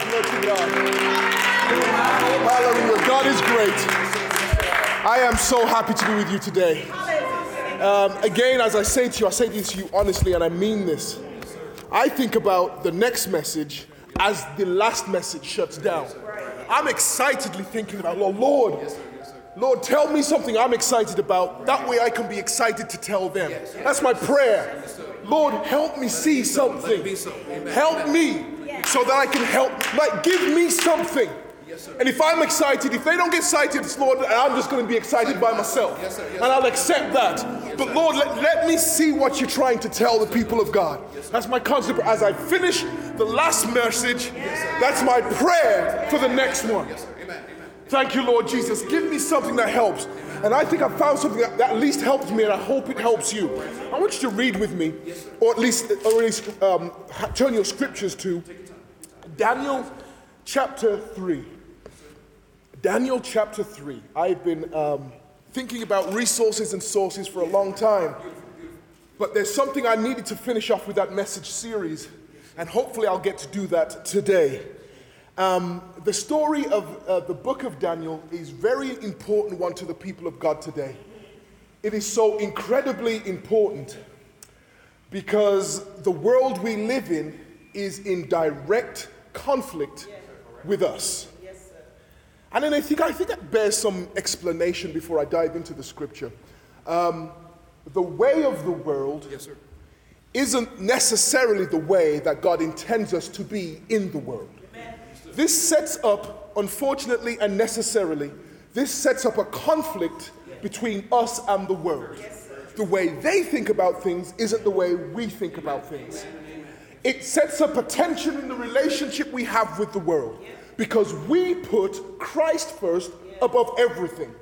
Glory to God. Hallelujah. God is great. I am so happy to be with you today. Um, again, as I say to you, I say this to you honestly, and I mean this. I think about the next message as the last message shuts down. I'm excitedly thinking about, Lord, Lord, Lord, tell me something I'm excited about. That way I can be excited to tell them. That's my prayer. Lord, help me see something. Help me so that I can help. Like, give me something. And if I'm excited, if they don't get excited, it's Lord, I'm just going to be excited by myself. And I'll accept that. But Lord, let, let me see what you're trying to tell the people of God. That's my concept. As I finish the last message, that's my prayer for the next one. Thank you, Lord Jesus. Give me something that helps. And I think I found something that, that at least helps me, and I hope it helps you. I want you to read with me, or at least, or at least um, turn your scriptures to Daniel chapter 3. Daniel chapter 3. I've been um, thinking about resources and sources for a long time. But there's something I needed to finish off with that message series, and hopefully I'll get to do that today. Um, the story of uh, the book of Daniel is very important one to the people of God today. It is so incredibly important because the world we live in is in direct conflict with us. And then I think, I think that bears some explanation before I dive into the scripture. Um, the way of the world Yes, sir. isn't necessarily the way that God intends us to be in the world. This sets up, unfortunately and necessarily, this sets up a conflict between us and the world. The way they think about things isn't the way we think about things. It sets up a tension in the relationship we have with the world because we put Christ first above everything.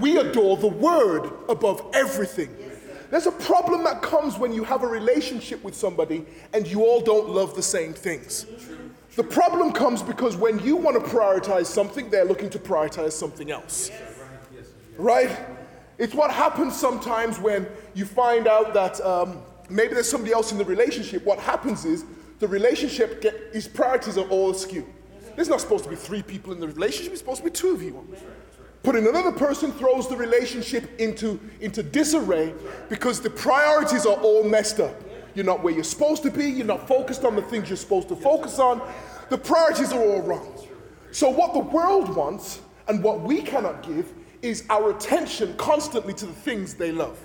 We adore the Word above everything. There's a problem that comes when you have a relationship with somebody and you all don't love the same things. The problem comes because when you want to prioritize something, they're looking to prioritize something else. Right? It's what happens sometimes when you find out that um, maybe there's somebody else in the relationship. What happens is the relationship, get, his priorities are all askew. There's not supposed to be three people in the relationship, it's supposed to be two of you. But another person throws the relationship into, into disarray because the priorities are all messed up. You're not where you're supposed to be, you're not focused on the things you're supposed to focus on. The priorities are all wrong. So, what the world wants and what we cannot give is our attention constantly to the things they love.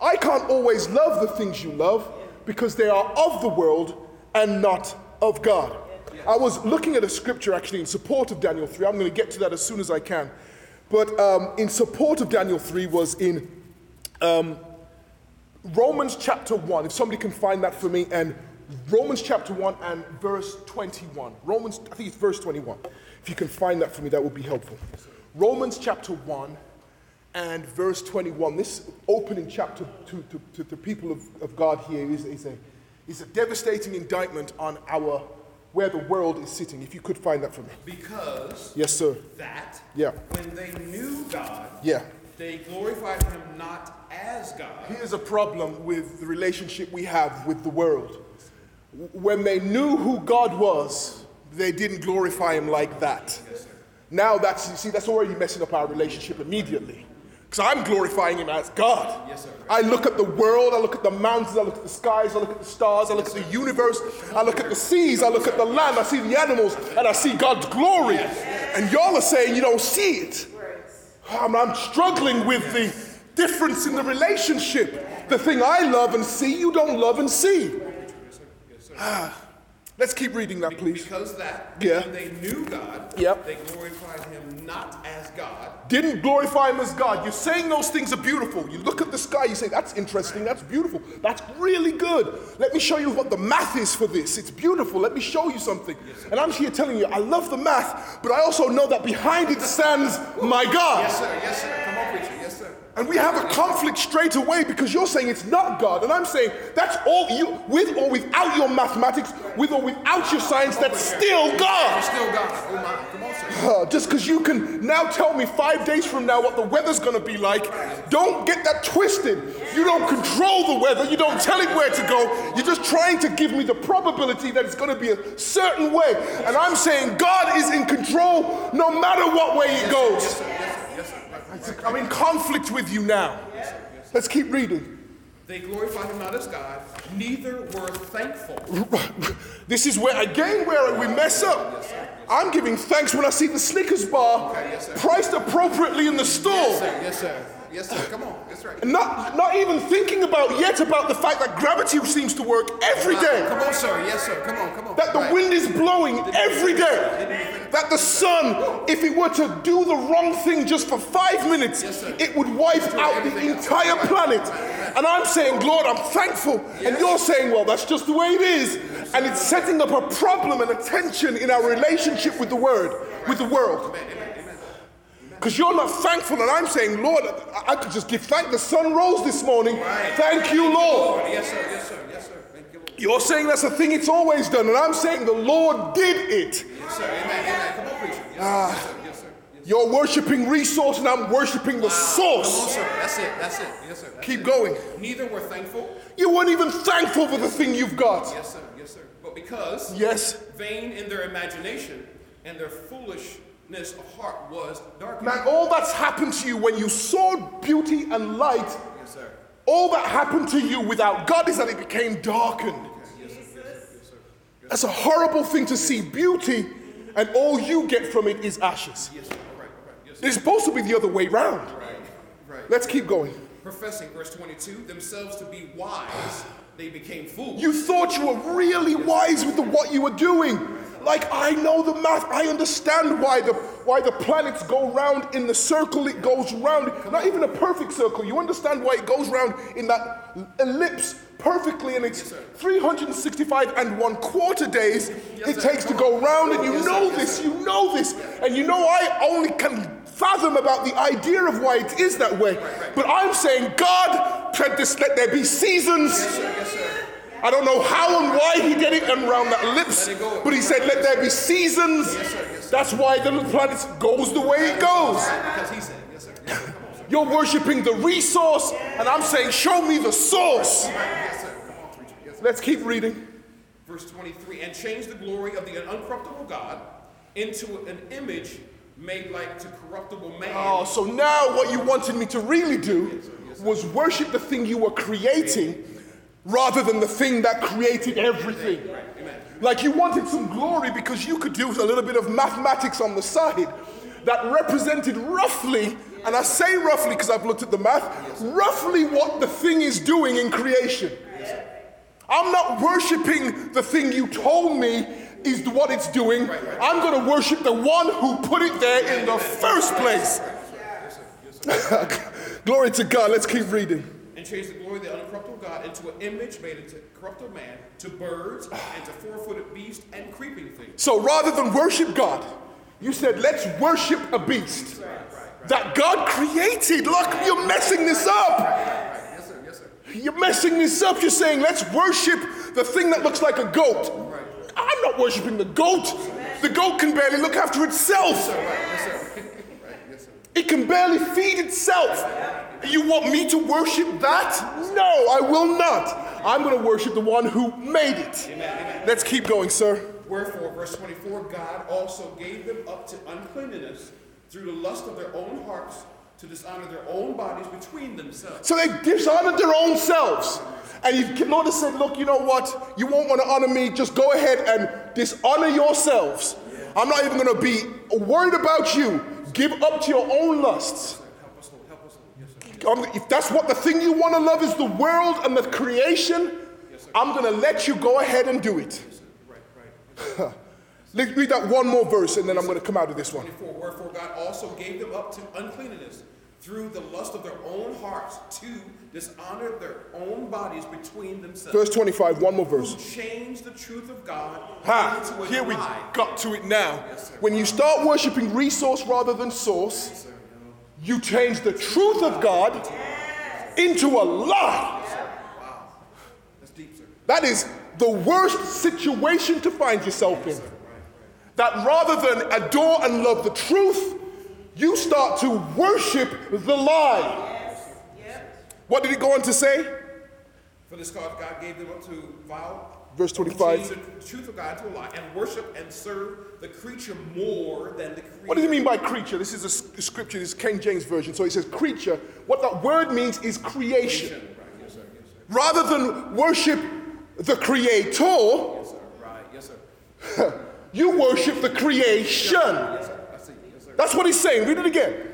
I can't always love the things you love because they are of the world and not of God. I was looking at a scripture actually in support of Daniel 3. I'm going to get to that as soon as I can. But um, in support of Daniel 3 was in um, Romans chapter 1. If somebody can find that for me, and Romans chapter 1 and verse 21. Romans, I think it's verse 21. If you can find that for me, that would be helpful. Romans chapter 1 and verse 21. This opening chapter to, to, to the people of, of God here is, is, a, is a devastating indictment on our where the world is sitting. If you could find that for me. Because Yes, sir. that, Yeah. when they knew God, Yeah. they glorified him not as God. Here's a problem with the relationship we have with the world. When they knew who God was, they didn't glorify Him like that. Now that's, you see, that's already messing up our relationship immediately. Because I'm glorifying Him as God. Yes, sir. I look at the world, I look at the mountains, I look at the skies, I look at the stars, I look at the universe, I look at the seas, I look at the land, I see the animals, and I see God's glory. And y'all are saying you don't see it. I'm, I'm struggling with the difference in the relationship. The thing I love and see, you don't love and see. Ah, Let's keep reading that, please. Because that, Yeah. when they knew God, Yep. they glorified him not as God, Didn't glorify him as God. You're saying those things are beautiful. You look at the sky, you say, that's interesting, that's beautiful, that's really good. Let me show you what the math is for this. It's beautiful. Let me show you something. And I'm here telling you, I love the math, but I also know that behind it stands my God. Yes, sir. Yes, sir. Come on, preacher. Yes, sir. And we have a conflict straight away because you're saying it's not God. And I'm saying that's all you, with or without your mathematics, with or without your science, that's still God. still God. Oh my, come on, sir. Uh, just because you can now tell me five days from now what the weather's going to be like, don't get that twisted. You don't control the weather, you don't tell it where to go. You're just trying to give me the probability that it's going to be a certain way. And I'm saying God is in control no matter what way it goes. I'm in conflict with you now. Let's keep reading. They glorified him not as God, neither were thankful. This is where, again, where we mess up. I'm giving thanks when I see the Snickers bar yes, priced appropriately in the store. Yes, sir. Yes, sir. Yes, sir. Come on. That's right. Not, not even thinking about yet about the fact that gravity seems to work every day. Come on, sir. Yes, sir. Come on. Come on. That the wind is blowing every day. That the sun, if it were to do the wrong thing just for five minutes, it would wipe out the entire planet. And I'm saying, Lord, I'm thankful. And you're saying, well, that's just the way it is. And it's setting up a problem and a tension in our relationship with the word, with the world. Because you're not thankful, and I'm saying, Lord, I, I could just give thank. The sun rose this morning. Thank you, Lord. Yes, sir. Yes, sir. Yes, sir. Thank you, Lord. You're saying that's a thing it's always done, and I'm saying the Lord did it. Yes, sir. Amen. Amen. Come on, preacher. Yes, sir. Yes, sir. Yes, sir. You're worshiping resource, and I'm worshiping the Come on, source. sir. That's it. That's it. Yes, sir. That's Keep it. going. Neither were thankful. You weren't even thankful for the thing you've got. Yes, sir. Yes, sir. But because Yes. vain in their imagination and their foolishness of heart was darkened. Man, all that's happened to you when you saw beauty and light, Yes, sir. all that happened to you without God is that it became darkened. Yes. Yes, sir. Sir. That's a horrible thing to see beauty, and all you get from it is ashes. Yes, sir. All right. All right. Yes, sir. It's supposed to be the other way round. Right. Right. Let's keep going. Professing, verse 22, themselves to be wise, they became fools. You thought you were really wise with the, what you were doing. Like I know the math. I understand why the why the planets go round in the circle it goes round. Not even a perfect circle. You understand why it goes round in that ellipse perfectly, and it's 365 and one quarter days it sir. takes to go round. And you Yes, know Yes, this. You know this. And you know I only can fathom about the idea of why it is that way. But I'm saying God. Let there be seasons. Yes, sir. Yes, sir. I don't know how and why he did it and around that ellipse, Let it go. but he said, let there be seasons. Yes, sir. Yes, sir. That's why the planet goes the way it goes. Because he said, yes, sir. Yes, sir. Come on, sir. You're worshiping the resource, and I'm saying, show me the source. Yes, sir. Come on, preacher. Yes, sir. Let's keep reading. Verse 23, and change the glory of the uncorruptible God into an image made like to corruptible man. Oh, so now what you wanted me to really do was worship the thing you were creating rather than the thing that created everything. Like you wanted some glory because you could do a little bit of mathematics on the side that represented roughly, and I say roughly because I've looked at the math, roughly what the thing is doing in creation. I'm not worshiping the thing you told me is what it's doing. I'm going to worship the one who put it there in the first place. Glory to God. Let's keep reading. And change the glory of the uncorruptible God into an image made into corruptible man, to birds, and to four-footed beasts and creeping things. So rather than worship God, you said, let's worship a beast that God created. Look, you're messing this up. Yes, sir. Yes, sir. You're messing this up. You're saying, let's worship the thing that looks like a goat. I'm not worshiping the goat. The goat can barely look after itself, Right. Yes, sir. Yes, sir. it can barely feed itself. You want me to worship that? No, I will not. I'm going to worship the one who made it. Let's keep going, sir. Wherefore, verse 24, God also gave them up to uncleanness through the lust of their own hearts to dishonor their own bodies between themselves. So they dishonored their own selves. And you Lord has said, look, you know what? You won't want to honor me. Just go ahead and dishonor yourselves. I'm not even going to be worried about you. Give up to your own lusts. Help us, Lord. Help us, Lord. Yes, sir. Um, if that's what the thing you want to love is the world and the creation, I'm going to let you go ahead and do it. Right, right. Let's read that one more verse and then I'm going to come out of this one. 24, wherefore God also gave them up to uncleanness through the lust of their own hearts to dishonor their own bodies between themselves. Verse 25, one more verse. Change the truth of God Ha! Here we got to it now. When you start worshiping resource rather than source, You change the truth of God into a lie. That is the worst situation to find yourself in. That rather than adore and love the truth, you start to worship the lie. What did he go on to say? For this cause God gave them up to vile. Verse 25. change the truth of God to a lie and worship and serve the creature more than the creator. What does he mean by creature? This is a scripture, this is King James Version. So it says creature. What that word means is creation. Right, yes, sir, yes, sir. Rather than worship the creator, Yes, sir. Right, yes, sir. you worship the creation. Yes, sir. That's it, yes, sir. That's what he's saying. Read it again.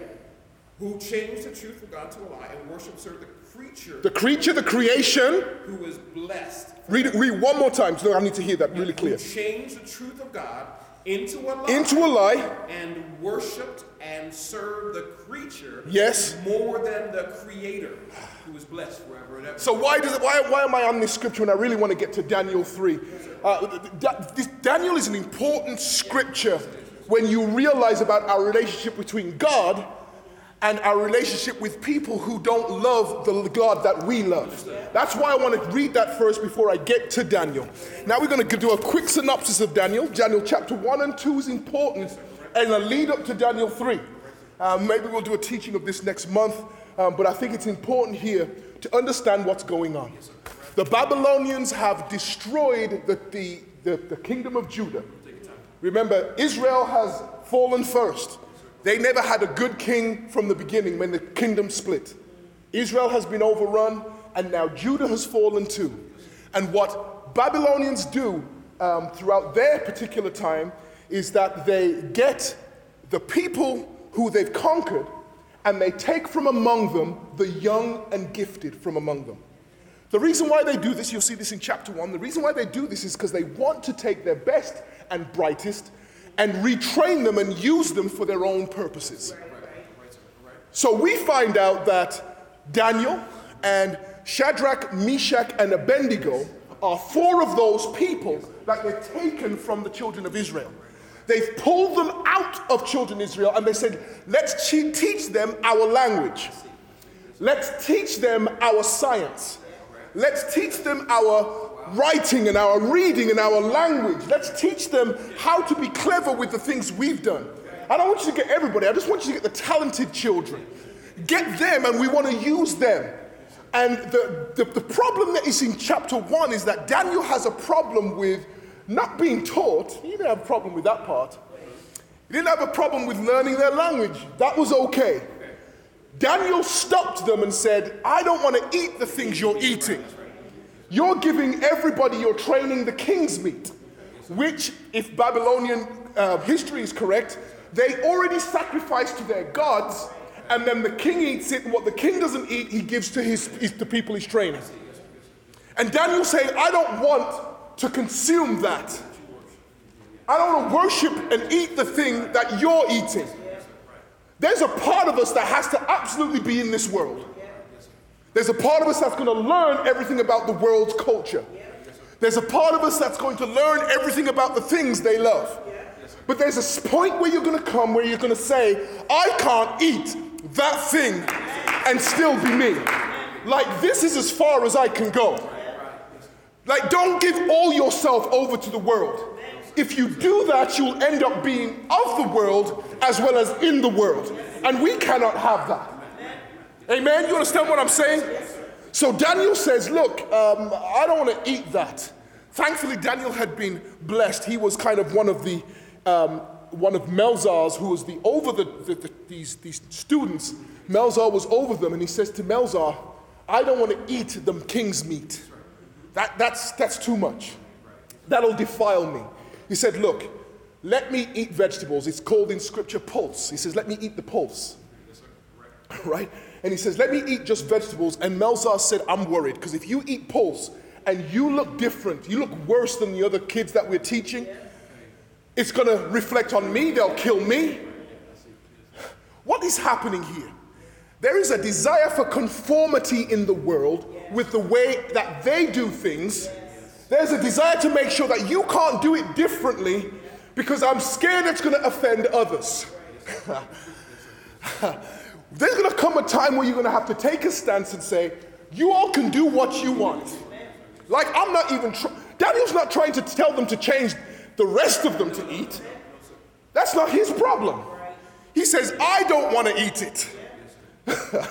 Who changed the truth of God to a lie and worship serve the creature The creature, the creation. who is blessed. Read it, read one more time. So I need to hear that really clear. Change the truth of God into a lie. Into a lie. and worshipped and served the creature Yes. more than the creator who is blessed forever and ever. So why does it, why, why am I on this scripture when I really want to get to Daniel 3? Uh, this, Daniel is an important scripture when you realize about our relationship between God and our relationship with people who don't love the God that we love. That's why I want to read that first before I get to Daniel. Now we're going to do a quick synopsis of Daniel. Daniel chapter 1 and 2 is important and a lead up to Daniel 3. Uh, maybe we'll do a teaching of this next month, um, but I think it's important here to understand what's going on. The Babylonians have destroyed the, the, the, the kingdom of Judah. Remember, Israel has fallen first. They never had a good king from the beginning when the kingdom split. Israel has been overrun, and now Judah has fallen too. And what Babylonians do um, throughout their particular time is that they get the people who they've conquered and they take from among them the young and gifted from among them. The reason why they do this, you'll see this in chapter one, the reason why they do this is because they want to take their best and brightest and retrain them and use them for their own purposes. So we find out that Daniel and Shadrach, Meshach, and Abednego are four of those people that were taken from the children of Israel. They've pulled them out of children Israel and they said, let's teach them our language. Let's teach them our science. Let's teach them our writing and our reading and our language. Let's teach them how to be clever with the things we've done. I don't want you to get everybody, I just want you to get the talented children. Get them, and we want to use them. And the, the, the problem that is in chapter one is that Daniel has a problem with not being taught. He didn't have a problem with that part. He didn't have a problem with learning their language. That was okay. Daniel stopped them and said, I don't want to eat the things you're eating. You're giving everybody, you're training the king's meat, which, if Babylonian uh, history is correct, they already sacrificed to their gods, and then the king eats it, and what the king doesn't eat, he gives to his, his the people he's training. And Daniel saying, I don't want to consume that. I don't want to worship and eat the thing that you're eating. There's a part of us that has to absolutely be in this world. There's a part of us that's going to learn everything about the world's culture. There's a part of us that's going to learn everything about the things they love. But there's a point where you're going to come where you're going to say, I can't eat that thing and still be me. Like, this is as far as I can go. Like, don't give all yourself over to the world. If you do that, you'll end up being of the world as well as in the world. And we cannot have that. Amen? You understand what I'm saying? So Daniel says, Look, um, I don't want to eat that. Thankfully, Daniel had been blessed. He was kind of one of the um, one of Melzar's who was the over the, the, the- these, these students. Melzar was over them, and he says to Melzar, I don't want to eat the king's meat. That, that's, that's too much. That'll defile me. He said, Look, let me eat vegetables. It's called in scripture pulse. He says, Let me eat the pulse. Right? And he says, Let me eat just vegetables. And Melzar said, I'm worried because if you eat pulse and you look different, you look worse than the other kids that we're teaching, it's going to reflect on me. They'll kill me. What is happening here? There is a desire for conformity in the world with the way that they do things. There's a desire to make sure that you can't do it differently because I'm scared it's going to offend others. There's going to come a time where you're going to have to take a stance and say, you all can do what you want. Like, I'm not even, tr- Daniel's not trying to tell them to change the rest of them to eat. That's not his problem. He says, I don't want to eat it.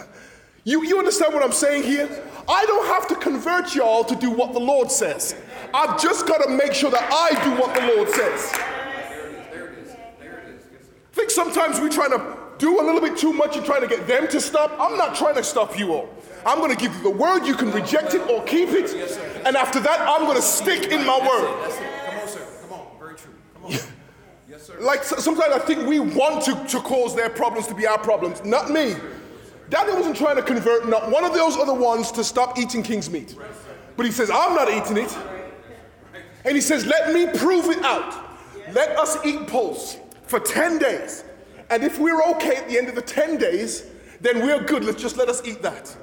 you, you understand what I'm saying here? I don't have to convert y'all to do what the Lord says. I've just got to make sure that I do what the Lord says. I think sometimes we try to do a little bit too much and trying to get them to stop. I'm not trying to stop you all. I'm going to give you the word. You can reject it or keep it. And after that, I'm going to stick in my word. Come on, sir. Come on. Very true. Come on. Yes, sir. Like sometimes I think we want to, to cause their problems to be our problems. Not me. Daniel wasn't trying to convert not one of those other ones to stop eating king's meat. But he says, I'm not eating it. And he says, let me prove it out. Let us eat pulse for 10 days. And if we're okay at the end of the 10 days, then we're good. Let's just let us eat that.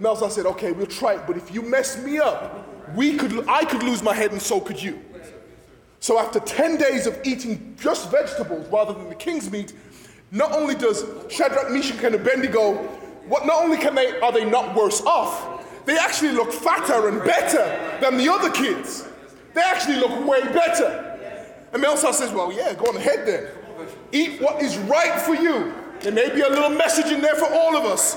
Melzar said, okay, we'll try it. But if you mess me up, we could, I could lose my head and so could you. So after 10 days of eating just vegetables rather than the king's meat, not only does Shadrach, Meshach, and Abednego, what not only can they are they not worse off, they actually look fatter and better than the other kids. They actually look way better. And Melzar says, Well, yeah, go on ahead then. Eat what is right for you. There may be a little message in there for all of us.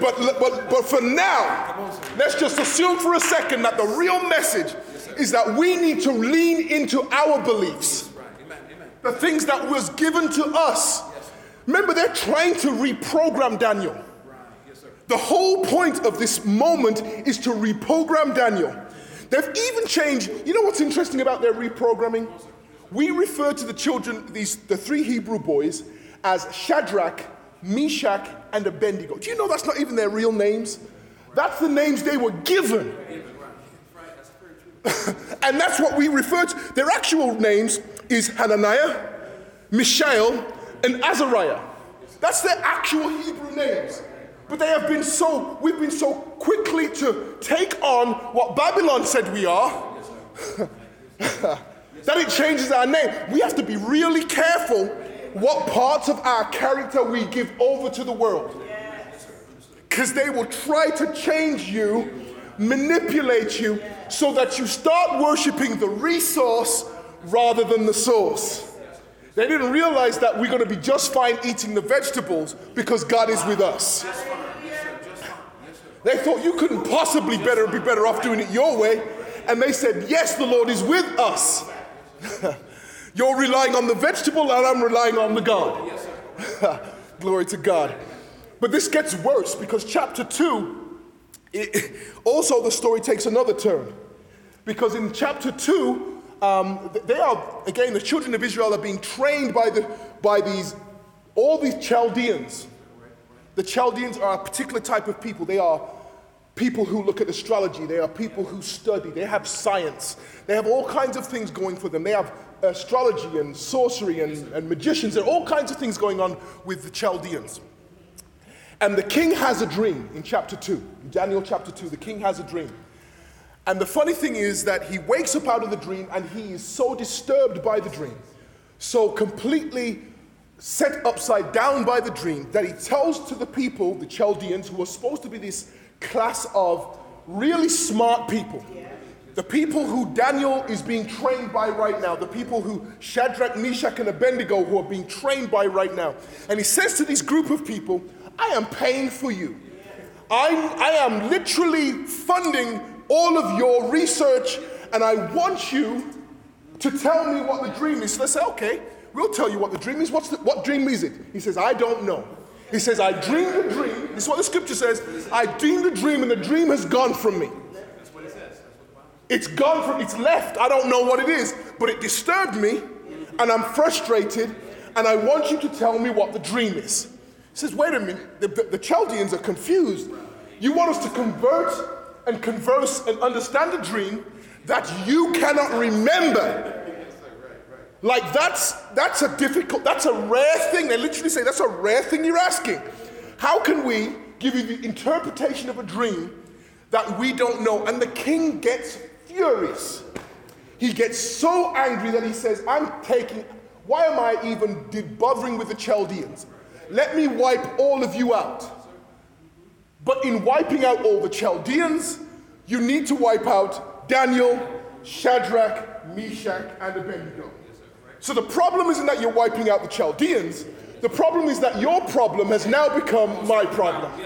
But, but, but for now, let's just assume for a second that the real message is that we need to lean into our beliefs. The things that was given to us. Remember, they're trying to reprogram Daniel. The whole point of this moment is to reprogram Daniel. They've even changed. You know what's interesting about their reprogramming? We refer to the children, these the three Hebrew boys, as Shadrach, Meshach, and Abednego. Do you know that's not even their real names? That's the names they were given. and that's what we refer to. Their actual names is Hananiah, Mishael, and Azariah. That's their actual Hebrew names. But they have been so, we've been so quickly to take on what Babylon said we are that it changes our name. We have to be really careful what parts of our character we give over to the world. Because they will try to change you, manipulate you, so that you start worshiping the resource rather than the source. They didn't realize that we're going to be just fine eating the vegetables because God is with us. They thought you couldn't possibly better be better off doing it your way. And they said, Yes, the Lord is with us. You're relying on the vegetable, and I'm relying on the God. Glory to God. But this gets worse because chapter 2, it, also the story takes another turn. Because in chapter 2, um, they are, again, the children of Israel are being trained by, the, by these, all these Chaldeans. The Chaldeans are a particular type of people. They are people who look at astrology, they are people who study, they have science, they have all kinds of things going for them. They have astrology and sorcery and, and magicians, are all kinds of things going on with the Chaldeans. And the king has a dream in chapter 2. In Daniel chapter 2, the king has a dream. And the funny thing is that he wakes up out of the dream and he is so disturbed by the dream, so completely set upside down by the dream, that he tells to the people, the Chaldeans, who are supposed to be this class of really smart people. The people who Daniel is being trained by right now, the people who Shadrach, Meshach, and Abednego who are being trained by right now. And he says to this group of people, I am paying for you. I, I am literally funding all of your research, and I want you to tell me what the dream is. So they say, okay, we'll tell you what the dream is. What's the, what dream is it? He says, I don't know. He says, I dreamed a dream. This is what the scripture says. I dreamed a dream and the dream has gone from me. It's gone from, it's left. I don't know what it is, but it disturbed me and I'm frustrated and I want you to tell me what the dream is. He says, wait a minute, the, the, the Chaldeans are confused. You want us to convert and converse and understand a dream that you cannot remember like that's that's a difficult, that's a rare thing. They literally say that's a rare thing you're asking. How can we give you the interpretation of a dream that we don't know? And the king gets furious. He gets so angry that he says, I'm taking, why am I even bothering with the Chaldeans? let me wipe all of you out. But in wiping out all the Chaldeans, you need to wipe out Daniel, Shadrach, Meshach, and Abednego. So the problem isn't that you're wiping out the Chaldeans. The problem is that your problem has now become my problem.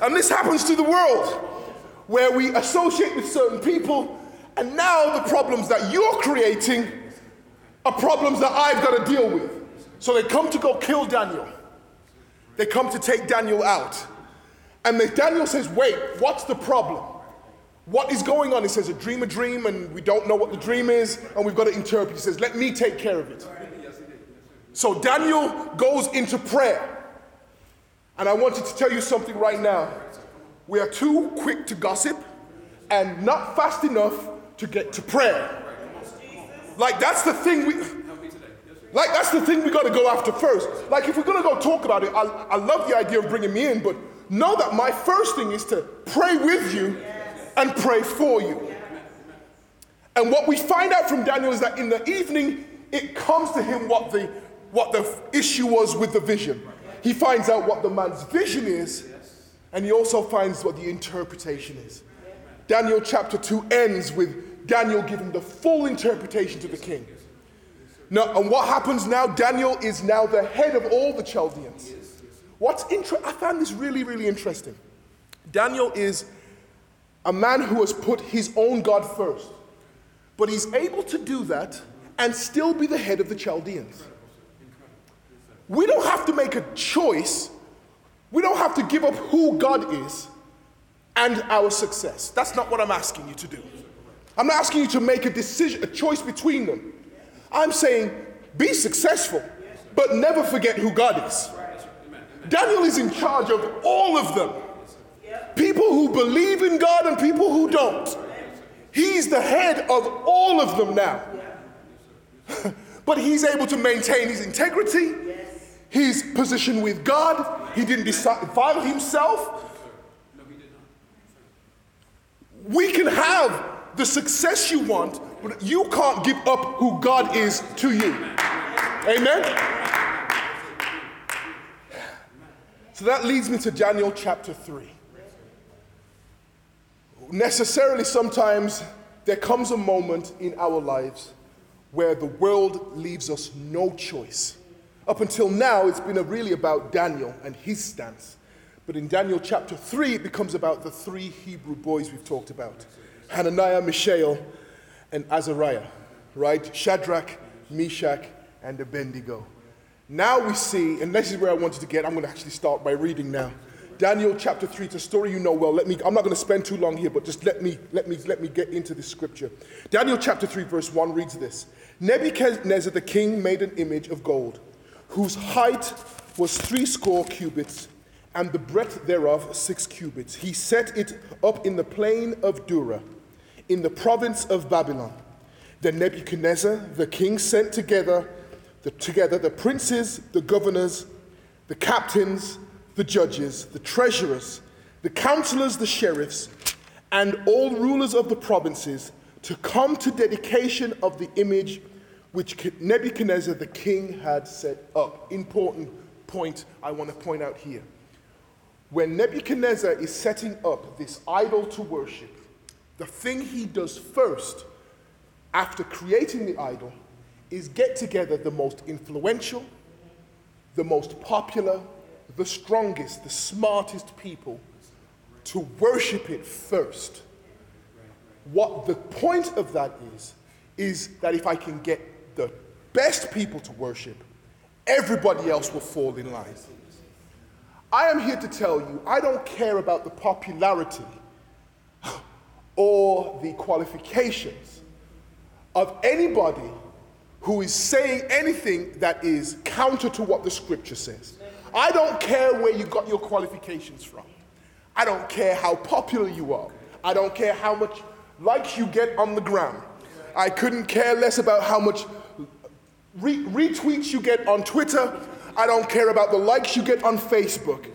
and this happens to the world, where we associate with certain people, and now the problems that you're creating are problems that I've got to deal with. So they come to go kill Daniel. They come to take Daniel out. And Daniel says, Wait, what's the problem? What is going on? He says, A dream, a dream, and we don't know what the dream is, and we've got to interpret. He says, Let me take care of it. So Daniel goes into prayer. And I wanted to tell you something right now. We are too quick to gossip and not fast enough to get to prayer. Like that's the thing we like that's the thing we got to go after first. Like if we're going to go talk about it, I, I love the idea of bringing me in, but know that my first thing is to pray with you and pray for you. And what we find out from Daniel is that in the evening, it comes to him what the, what the issue was with the vision. He finds out what the man's vision is, and he also finds what the interpretation is. Daniel chapter 2 ends with Daniel giving the full interpretation to the king. Now, and what happens now? Daniel is now the head of all the Chaldeans. What's interesting, I found this really, really interesting. Daniel is a man who has put his own God first, but he's able to do that and still be the head of the Chaldeans. We don't have to make a choice, we don't have to give up who God is and our success. That's not what I'm asking you to do. I'm not asking you to make a decision, a choice between them. I'm saying be successful, but never forget who God is. Daniel is in charge of all of them people who believe in God and people who don't. He's the head of all of them now. but he's able to maintain his integrity, his position with God. He didn't defile himself. We can have the success you want, but you can't give up who God is to you. Amen? So that leads me to Daniel chapter 3. Necessarily, sometimes there comes a moment in our lives where the world leaves us no choice. Up until now, it's been really about Daniel and his stance. But in Daniel chapter 3, it becomes about the three Hebrew boys we've talked about Hananiah, Mishael, and Azariah, right? Shadrach, Meshach, and Abednego. Now we see, and this is where I wanted to get, I'm going to actually start by reading now. Daniel chapter 3, it's a story you know well. Let me, I'm not going to spend too long here, but just let me, let me, let me get into this scripture. Daniel chapter 3, verse 1 reads this Nebuchadnezzar the king made an image of gold, whose height was three score cubits, and the breadth thereof six cubits. He set it up in the plain of Dura in the province of Babylon. Then Nebuchadnezzar, the king, sent together the, together the princes, the governors, the captains, the judges, the treasurers, the councillors, the sheriffs, and all rulers of the provinces to come to dedication of the image which Nebuchadnezzar the king had set up. Important point I want to point out here. When Nebuchadnezzar is setting up this idol to worship, the thing he does first after creating the idol is get together the most influential, the most popular, the strongest, the smartest people to worship it first. What the point of that is, is that if I can get the best people to worship, everybody else will fall in line. I am here to tell you, I don't care about the popularity or the qualifications of anybody who is saying anything that is counter to what the scripture says. I don't care where you got your qualifications from. I don't care how popular you are. I don't care how much likes you get on the gram. I couldn't care less about how much re- retweets you get on Twitter. I don't care about the likes you get on Facebook.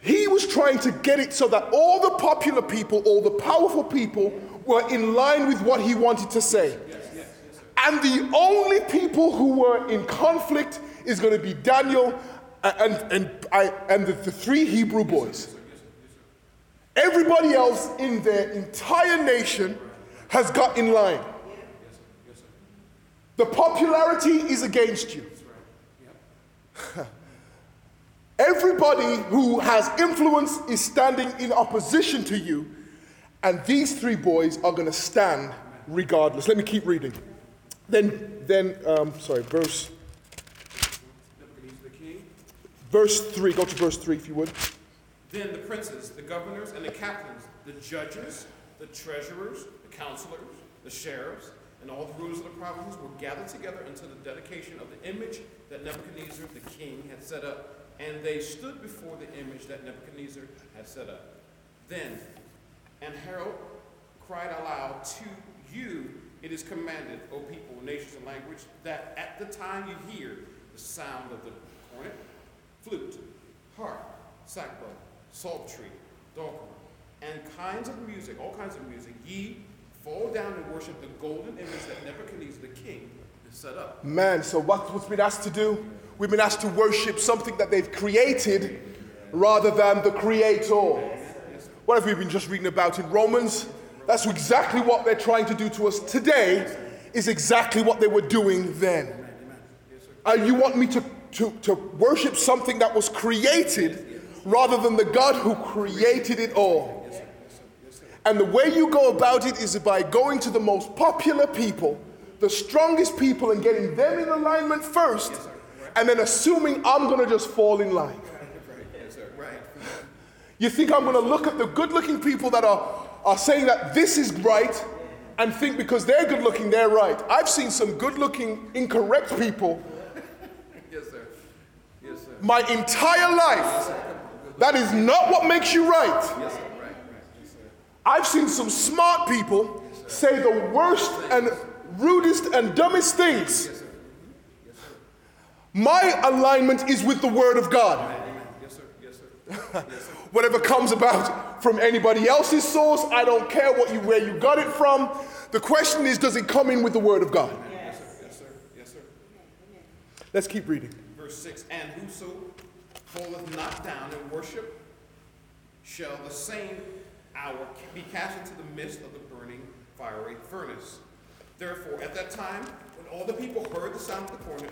He was trying to get it so that all the popular people, all the powerful people were in line with what he wanted to say. And the only people who were in conflict is going to be Daniel and, and, I, and the, the three Hebrew boys. Everybody else in their entire nation has got in line. The popularity is against you. Everybody who has influence is standing in opposition to you, and these three boys are going to stand regardless. Let me keep reading. Then, then, um, sorry, verse, verse three. Go to verse three, if you would. Then the princes, the governors, and the captains, the judges, the treasurers, the counselors, the sheriffs, and all the rulers of the provinces were gathered together unto the dedication of the image that Nebuchadnezzar the king had set up. And they stood before the image that Nebuchadnezzar had set up. Then, and herald cried aloud, To you it is commanded, O people, nations, and language, that at the time you hear the sound of the cornet, flute, harp, sackbut, psaltery, dulcimer, and kinds of music, all kinds of music, ye fall down and worship the golden image that Nebuchadnezzar the king set up. Man, so what, what's been asked to do? We've been asked to worship something that they've created rather than the creator. What have we been just reading about in Romans? That's exactly what they're trying to do to us today, is exactly what they were doing then. And you want me to, to, to worship something that was created rather than the God who created it all. And the way you go about it is by going to the most popular people, the strongest people, and getting them in alignment first, and then assuming I'm going to just fall in line. You think I'm going to look at the good looking people that are, are saying that this is right and think because they're good looking, they're right. I've seen some good looking, incorrect people Yes, sir. Yes, sir. My entire life. That is not what makes you right. I've seen some smart people say the worst and rudest and dumbest things. My alignment is with the Word of God. Whatever comes about from anybody else's source, I don't care what you, where you got it from. The question is, does it come in with the Word of God? Let's keep reading. Verse 6 And whoso falleth not down in worship shall the same hour be cast into the midst of the burning fiery furnace. Therefore, at that time, when all the people heard the sound of the cornet,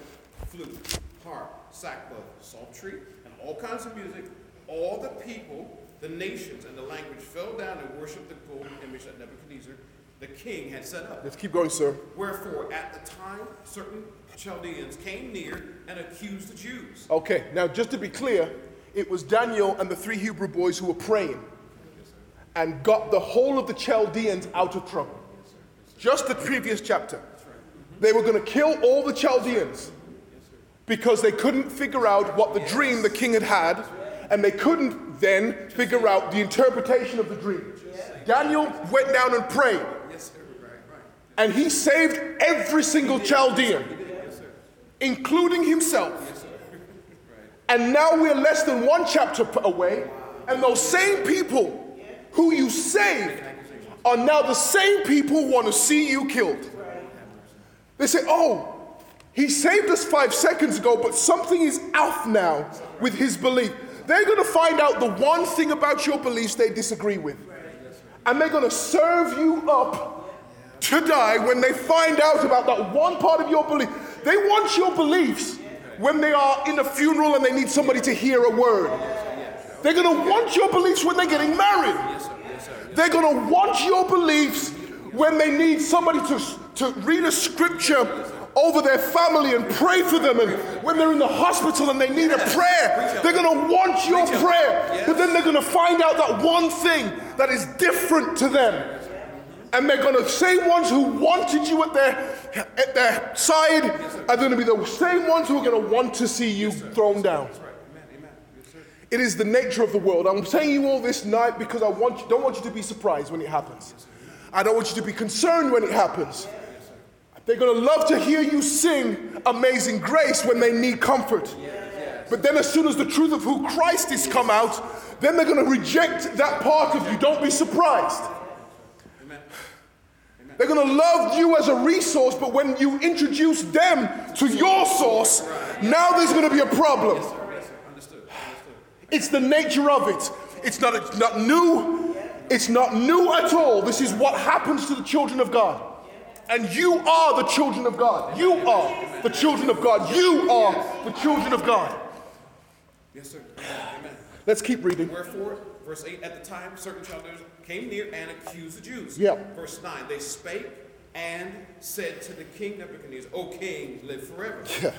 flute, harp, sackbut, psaltery, and all kinds of music, all the people, the nations, and the language fell down and worshipped the golden image that Nebuchadnezzar the king had set up. Let's keep going, sir. Wherefore, at the time, certain Chaldeans came near and accused the Jews. Okay, now just to be clear, it was Daniel and the three Hebrew boys who were praying and got the whole of the Chaldeans out of trouble. Just the previous chapter. They were going to kill all the Chaldeans because they couldn't figure out what the dream the king had had, and they couldn't then figure out the interpretation of the dream. Daniel went down and prayed, Yes, sir. Right, right. And he saved every single Chaldean, including himself. And now we're less than one chapter away, and those same people who you saved are now the same people who want to see you killed. They say, oh, he saved us five seconds ago, but something is off now with his belief. They're going to find out the one thing about your beliefs they disagree with. And they're going to serve you up to die when they find out about that one part of your belief. They want your beliefs when they are in a funeral and they need somebody to hear a word. They're going to want your beliefs when they're getting married. They're going to want your beliefs when they need somebody to, to read a scripture over their family and pray for them. And when they're in the hospital and they need a prayer, they're going to want your prayer. But then they're going to find out that one thing that is different to them. And they're going to same ones who wanted you at their at their side are going to be the same ones who are going to want to see you thrown down. It is the nature of the world. I'm saying you all this night because I want you, don't want you to be surprised when it happens. I don't want you to be concerned when it happens. They're going to love to hear you sing Amazing Grace when they need comfort. But then, as soon as the truth of who Christ is come out, then they're going to reject that part of you. Don't be surprised. They're going to love you as a resource, but when you introduce them to your source, now there's going to be a problem. Yes, sir. Understood. Understood. It's the nature of it. It's not, it's not new. It's not new at all. This is what happens to the children of God. And you are the children of God. You are the children of God. You are the children of God. Yes, sir. Amen. Let's keep reading. Wherefore, verse 8, at the time certain challengers came near and accused the Jews. Yeah. Verse 9, they spake and said to the king Nebuchadnezzar, O king, live forever. Yeah.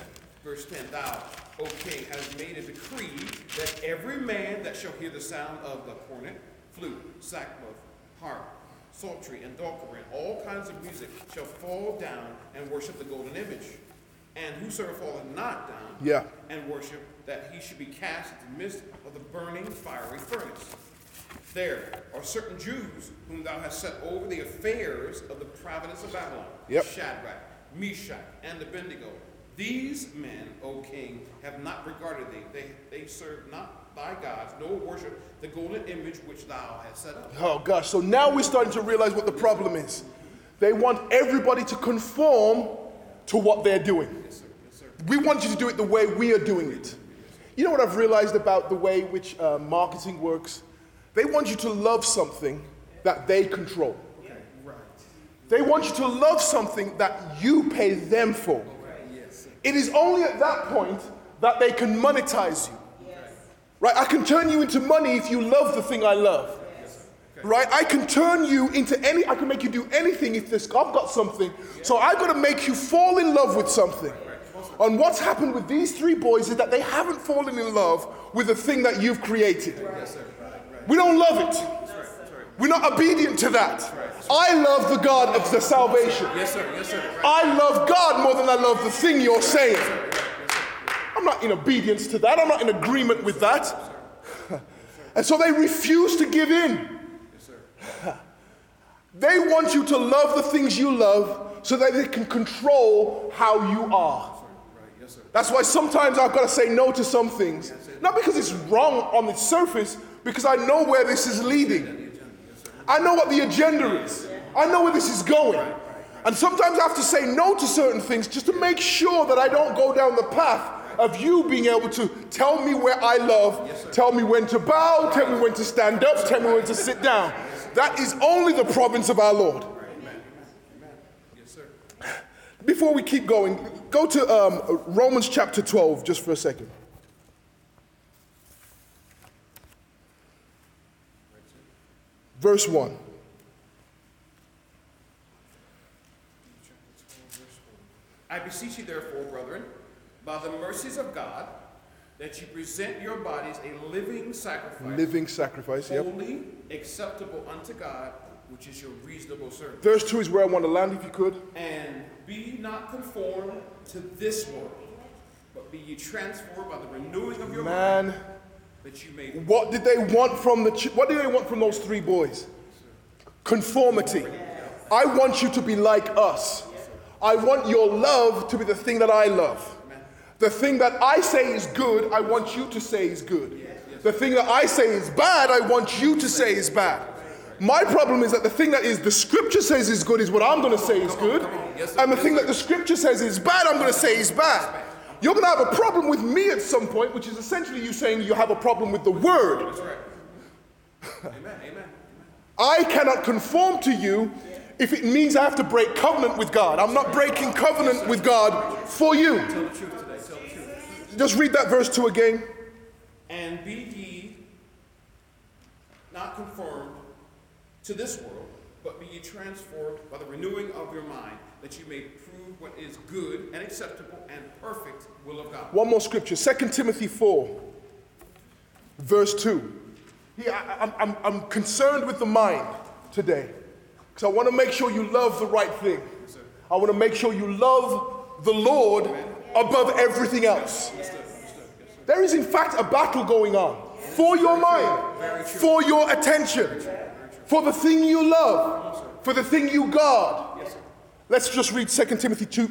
Verse 10, thou, O king, hast made a decree that every man that shall hear the sound of the cornet, flute, sackbut, harp, psaltery, and dulcimer, and all kinds of music, shall fall down and worship the golden image. And whosoever falleth not down Yeah. and worship, that he should be cast into the midst of the burning fiery furnace. There are certain Jews whom thou hast set over the affairs of the province of Babylon, Yep. Shadrach, Meshach, and Abednego. These men, O king, have not regarded thee. They, they serve not thy gods, nor worship the golden image which thou hast set up. Oh gosh, so now we're starting to realize what the problem is. They want everybody to conform to what they're doing. Yes, sir. Yes, sir. We want you to do it the way we are doing it. You know what I've realized about the way which uh, marketing works? They want you to love something that they control. They want you to love something that you pay them for. It is only at that point that they can monetize you. Right? I can turn you into money if you love the thing I love. Right? I can turn you into any, I can make you do anything if this, I've got something. So I've got to make you fall in love with something. And what's happened with these three boys is that they haven't fallen in love with the thing that you've created. Yes, sir. We don't love it. That's right. That's right. We're not obedient to that. I love the God of the salvation. Yes, sir. Yes, sir. I love God more than I love the thing you're saying. I'm not in obedience to that. I'm not in agreement with that. And so they refuse to give in. Yes, sir. They want you to love the things you love so that they can control how you are. Right. Yes, sir. That's why sometimes I've got to say no to some things. Not because it's wrong on the surface, because I know where this is leading. I know what the agenda is. I know where this is going. And sometimes I have to say no to certain things just to make sure that I don't go down the path of you being able to tell me where I love, tell me when to bow, tell me when to stand up, tell me when to sit down. That is only the province of our Lord. Before we keep going, go to um, Romans chapter 12 just for a second. Verse 1. I beseech you, therefore, brethren, by the mercies of God, that you present your bodies a living sacrifice, Living sacrifice. Yep. holy, acceptable unto God, which is your reasonable service. Verse 2 is where I want to land, if you could. And be not conformed to this world, but be ye transformed by the renewing of your mind, Man, you may. what did they want from the ch- what did they want from those three boys? Conformity. I want you to be like us. I want your love to be the thing that I love. The thing that I say is good, I want you to say is good. The thing that I say is bad, I want you to say is bad. My problem is that the thing that is the scripture says is good is what I'm going to say is good, and the thing that the scripture says is bad, I'm going to say is bad. You're going to have a problem with me at some point, which is essentially you saying you have a problem with the word. That's right. Amen. Amen. Amen. I cannot conform to you if it means I have to break covenant with God. I'm not breaking covenant with God for you. Tell the truth today. Tell the truth. Just read that verse 2 again. And be ye not conformed to this world, but be ye transformed by the renewing of your mind, that you may what is good and acceptable and perfect will of God. One more scripture 2 Timothy 4, verse 2. Yeah, I, I'm, I'm, I'm concerned with the mind today because I want to make sure you love the right thing. I want to make sure you love the Lord above everything else. There is, in fact, a battle going on for your mind, for your attention, for the thing you love, for the thing you guard. Let's just read 2 Timothy 2,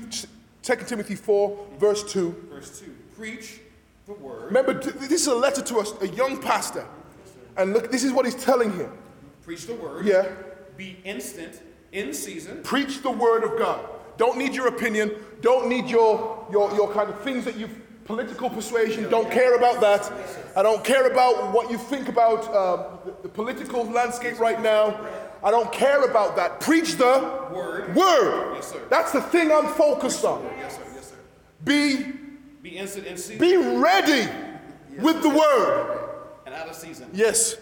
2 Timothy 4, verse 2. Verse 2 Preach the word, Remember, this is a letter to a, a young pastor. And look, this is what he's telling him. preach the word, Yeah. be instant In season. Preach the word of God. Don't need your opinion. Don't need your, your, your kind of things that you've political persuasion. Don't care about that. I don't care about what you think about um, the, the political landscape right now. I don't care about that. Preach the Word. Word. Yes, sir. That's the thing I'm focused on. Yes, sir. Yes, sir. Be Be instant in season be ready with the word. and out of season. Yes.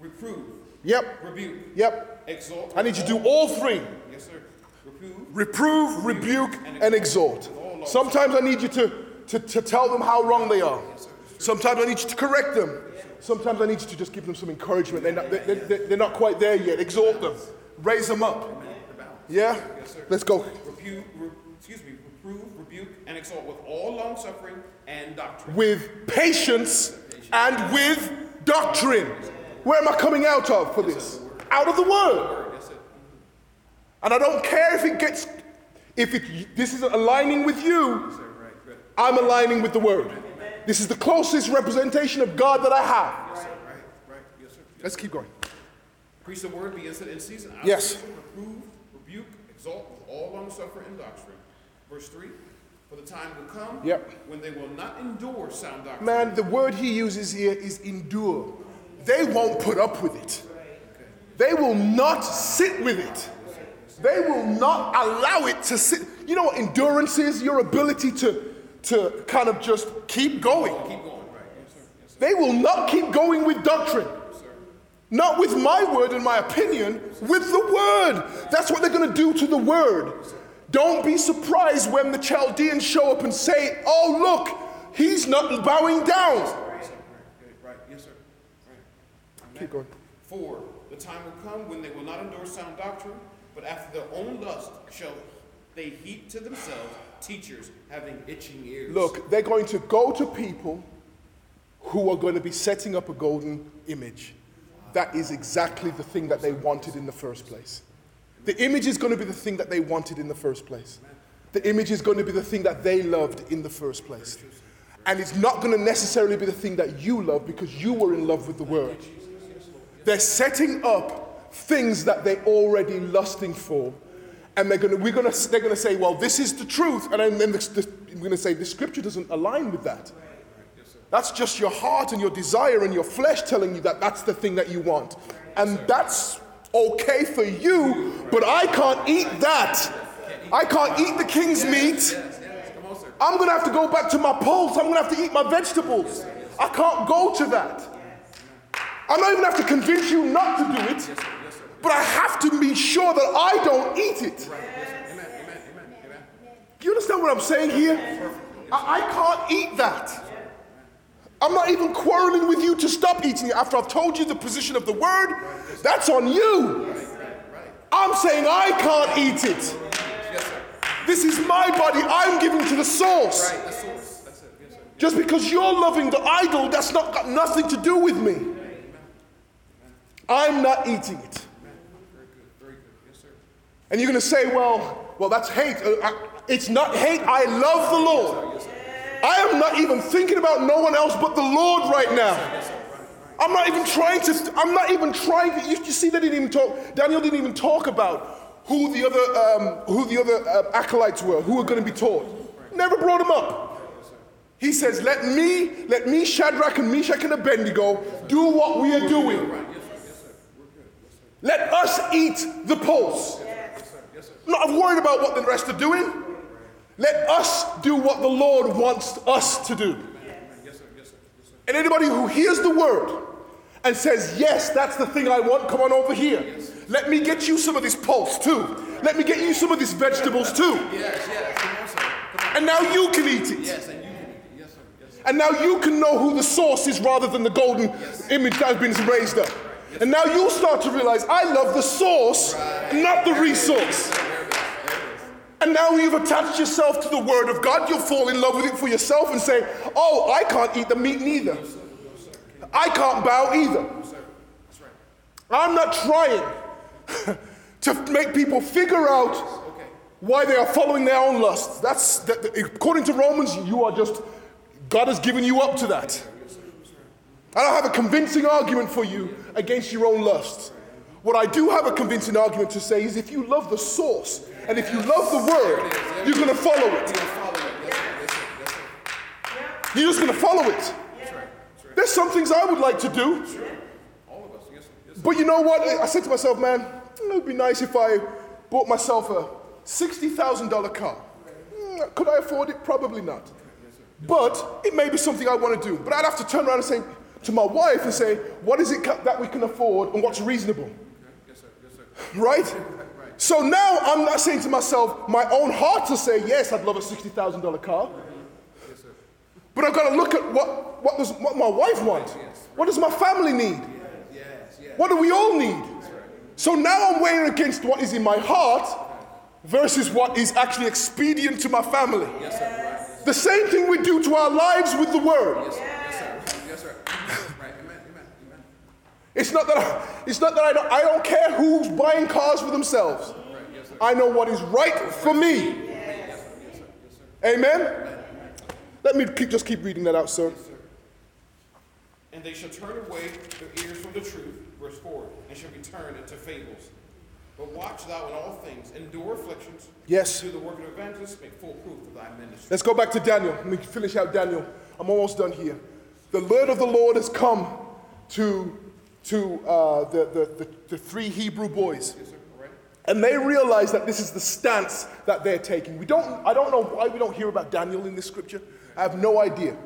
Reprove. Yep. Rebuke. Yep. Exalt. I need you to do all three. Yes, sir. Reprove. Reprove, rebuke, and exhort. Sometimes I need you to, to, to tell them how wrong they are. Sometimes I need you to correct them. Sometimes I need you to just give them some encouragement. They're not, they, they, they're not quite there yet. Exhort them. Raise them up. Yeah? Let's go. Re, excuse me. Reprove, rebuke, and exalt with all long suffering and doctrine. With patience and with doctrine. Where am I coming out of for this? Out of the word. And I don't care if it gets, if it, this is aligning with you, Sir, right, right. I'm aligning with the word. This is the closest representation of God that I have. Yes, sir. Right, right. Yes, sir. Let's keep going. Preach the word, be instant in season. out Yes. season, Reprove, rebuke, exalt with all long suffering and doctrine. Verse 3 For the time will come Yep. when they will not endure sound doctrine. Man, the word he uses here is endure. They won't put up with it. They will not sit with it. They will not allow it to sit. You know what endurance is? Your ability to, to kind of just keep going. Keep going, right? Yes, sir. Yes, sir. They will not keep going with doctrine. Not with my word and my opinion, with the word. That's what they're going to do to the word. Don't be surprised when the Chaldeans show up and say, Oh, look, he's not bowing down. Yes. Right, right. Yes, sir. Right. Keep going. Four, the time will come when they will not endure sound doctrine, but after their own lust shall they heap to themselves teachers having itching ears. Look, they're going to go to people who are going to be setting up a golden image. That is exactly the thing that they wanted in the first place. The image is going to be the thing that they wanted in the first place. The image is going to be the thing that they loved in the first place. And it's not going to necessarily be the thing that you love because you were in love with the word. They're setting up things that they're already lusting for. And they're gonna, we're gonna, they're gonna say, well, this is the truth. And then, the, the, we're gonna say, the scripture doesn't align with that. That's just your heart and your desire and your flesh telling you that that's the thing that you want. And that's okay for you, but I can't eat that. I can't eat the king's meat. I'm gonna have to go back to my pulse. I'm gonna have to eat my vegetables. I can't go to that. I'm not even have to convince you not to do it, but I have to be sure that I don't eat it. Amen, amen, amen, amen. Do you understand what I'm saying here? I, I can't eat that. I'm not even quarreling with you to stop eating it after I've told you the position of the word. That's on you. I'm saying I can't eat it. This is my body. I'm giving to the source. Right, the source. That's it. Yes, sir. Just because you're loving the idol, that's not got nothing to do with me. I'm not eating it. Very good, very good. Yes, sir. And you're going to say, well, well, that's hate. Uh, It's not hate. I love the Lord. I am not even thinking about no one else but the Lord right now. I'm not even trying to, I'm not even trying to, you, you see, they didn't even talk, Daniel didn't even talk about who the other, um, who the other uh, acolytes were, who were going to be taught. Never brought them up. He says, let me, let me, Shadrach and Meshach and Abednego, do what we are doing. Let us eat the pulse. Not worried about what the rest are doing. Let us do what the Lord wants us to do. Yes. And anybody who hears the word and says, Yes, that's the thing I want, come on over here. Let me get you some of this pulse too. Let me get you some of these vegetables too. Yes, yes. On, sir. Come on. And now you can eat it. Yes, and you can eat it. Sir. And now you can know who the source is rather than the golden image that has been raised up. And now you'll start to realize I love the source, not the resource. And now you've attached yourself to the Word of God, you'll fall in love with it for yourself and say, Oh, I can't eat the meat neither. I can't bow either. I'm not trying to make people figure out why they are following their own lusts. That's that, according to Romans, you are just God has given you up to that. I don't have a convincing argument for you against your own lusts. What I do have a convincing argument to say is if you love the source and if you love the word, you're going to follow it. You're just going to follow it. There's some things I would like to do, but you know what? I said to myself, man, it would be nice if I bought myself a $60,000 car. Could I afford it? Probably not. But it may be something I want to do. But I'd have to turn around and say to my wife and say, what is it that we can afford and what's reasonable? Yes, sir. Yes, sir. Right? So now I'm not saying to myself, my own heart to say, yes, I'd love a $60,000 car. Yes. But I've got to look at what, what, does, what my wife wants. What does my family need? Yes, yes. What do we all need? So now I'm weighing against what is in my heart versus what is actually expedient to my family. Yes, sir. Right. The same thing we do to our lives with the word. Yes, sir. Yes, sir. Yes, sir. Right. Amen. Amen. Amen. It's not that I, it's not that I don't, I don't care who's buying cars for themselves. Right. Yes. I know what is right for me. Yes, sir. Sir. Sir. Amen. Let me keep, just keep reading that out, sir. And they shall turn away their ears from the truth, verse 4, and shall be turned into fables. But watch thou in all things, endure afflictions, Yes. do the work of evangelists, make full proof of thy ministry. Let's go back to Daniel. Let me finish out Daniel. I'm almost done here. The word of the Lord has come to, to uh, the, the, the, the three Hebrew boys. Yes, sir. All right. And they realize that this is the stance that they're taking. We don't, I don't know why we don't hear about Daniel in this scripture. I have no idea.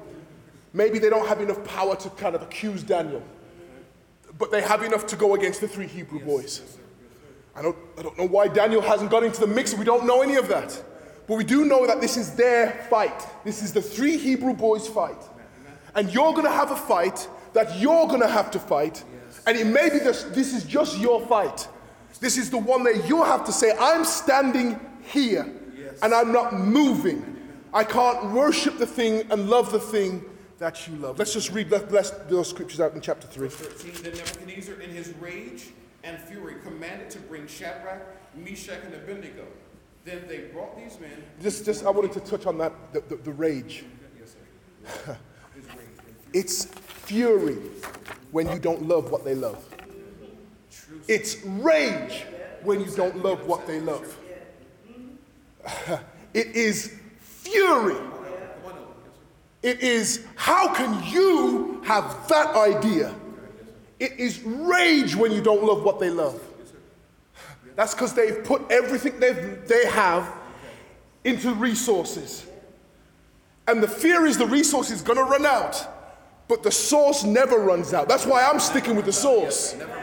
Maybe they don't have enough power to kind of accuse Daniel. But they have enough to go against the three Hebrew boys. I don't, I don't know why Daniel hasn't got into the mix. We don't know any of that. But we do know that this is their fight. This is the three Hebrew boys' fight. And you're going to have a fight that you're going to have to fight. And it may be this, this is just your fight. This is the one that you have to say, I'm standing here and I'm not moving. I can't worship the thing and love the thing that you love. Let's just read let- let's- those scriptures out in chapter 3. Verse 13, Then Nebuchadnezzar in his rage and fury commanded to bring Shadrach, Meshach, and Abednego. Then they brought these men. Just, just I wanted to touch on that, the, the, the rage. Yes, sir. His rage and fury. It's fury when you don't love what they love. It's rage when you don't love what they love. It is fury. It is how can you have that idea? It is rage when you don't love what they love. That's because they've put everything they've, they have into resources. And the fear is the resource is going to run out, but the source never runs out. That's why I'm sticking with the source. My, my.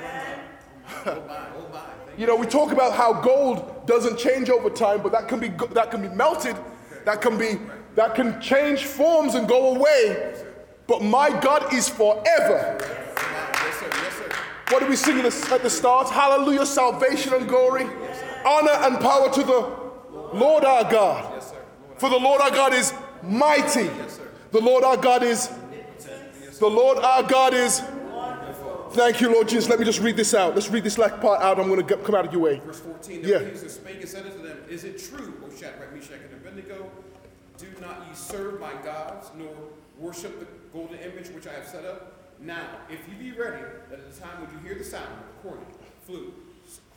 Thank You know, we talk about how gold doesn't change over time, but that can be that can be melted, that can be that can change forms and go away. But my God is forever. you. Yes, sir. Yes, sir. What do we sing at the, start? Hallelujah, salvation and glory, honor and power to the Lord our God. Yes, sir. Lord, For the Lord our God is mighty. The Lord our God is. The Lord our God is. Thank you, Lord Jesus. Let me just read this out. Let's read this last part out. I'm going to come out of your way. Verse 14, Yeah. Nebuchadnezzar spake and said unto them, Is it true, O Shadrach, Meshach, and Abednego? Do not ye serve my gods, nor worship the golden image which I have set up? Now, if ye be ready, that at the time when you hear the sound of the cornet, flute,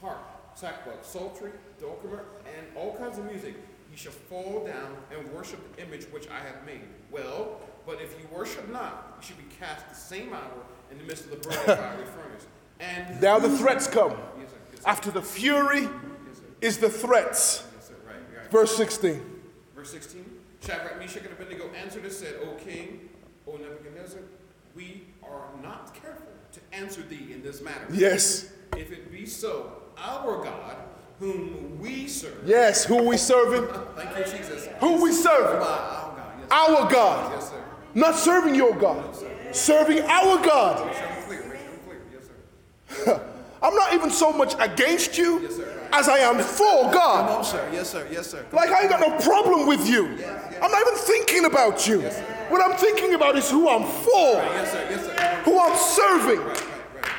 harp, sackbut, psaltery, dulcimer, and all kinds of music, ye shall fall down and worship the image which I have made. Well, but if ye worship not, ye shall be cast the same hour in the midst of the burning fiery furnace. And Now the threats come. Yes, sir. Yes, sir. After the fury Yes, is the threats. Yes, sir. Right, right. Verse 16. Verse 16 Shadrach, Meshach, and Abednego answered and said, O king, O Nebuchadnezzar, we are not careful to answer thee in this matter. Yes. If it be so, our God, whom we serve, Yes. Who we serving? thank you, Jesus, Who we serving? our God, yes, Our God. yes, sir. Not serving your God. Serving our God. I'm clear, make sure I'm clear, yes, sir. I'm not even so much against you Yes, as I am for God. Come on, sir, yes, sir, yes, sir. Like I ain't got no problem with you. I'm not even thinking about you. What I'm thinking about is who I'm for, Yes, sir, yes, sir. who I'm serving. Right, right, right.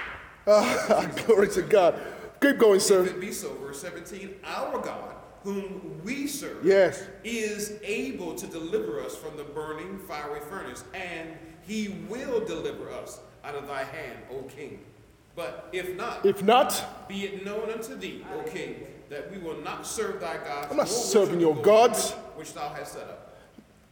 Ah, glory to God. Keep going, If sir. it be so, verse 17, our God, whom we serve, Yes. is able to deliver us from the burning fiery furnace, and he will deliver us out of thy hand, O king. But if not, If not, be it known unto thee, O king, that we will not serve thy gods. I'm not serving your gods. Which thou hast set up.